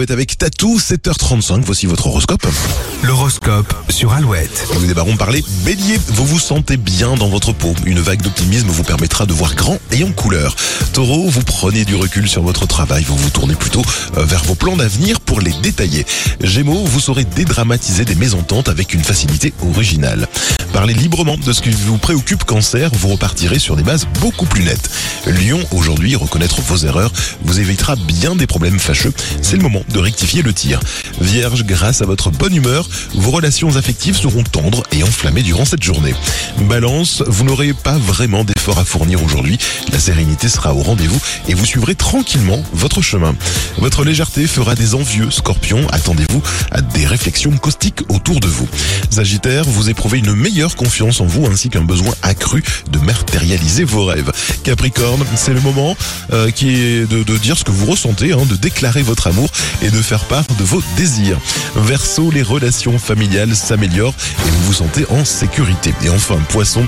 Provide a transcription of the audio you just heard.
Vous êtes avec Tatou, 7h35, voici votre horoscope. L'horoscope sur Alouette. Nous débarrons par les béliers. Vous vous sentez bien dans votre peau. Une vague d'optimisme vous permettra de voir grand et en couleur. Taureau, vous prenez du recul sur votre travail. Vous vous tournez plutôt euh, vers vos plans d'avenir pour les détailler. Gémeaux, vous saurez dédramatiser des mésententes avec une facilité originale. Parlez librement de ce qui vous préoccupe cancer. Vous repartirez sur des bases beaucoup plus nettes. Lion, aujourd'hui, reconnaître vos erreurs vous évitera bien des problèmes fâcheux. C'est le moment de rectifier le tir. Vierge, grâce à votre bonne humeur, vos relations affectives seront tendres et enflammées durant cette journée. Balance, vous n'aurez pas vraiment d'efforts à fournir aujourd'hui. La sérénité sera au rendez-vous et vous suivrez tranquillement votre chemin. Votre légèreté fera des envieux. Scorpion, attendez-vous à des réflexions caustiques autour de vous. Sagittaire, vous éprouvez une confiance en vous ainsi qu'un besoin accru de matérialiser vos rêves. Capricorne, c'est le moment euh, qui est de, de dire ce que vous ressentez, hein, de déclarer votre amour et de faire part de vos désirs. Verseau, les relations familiales s'améliorent et vous vous sentez en sécurité. Et enfin, Poisson,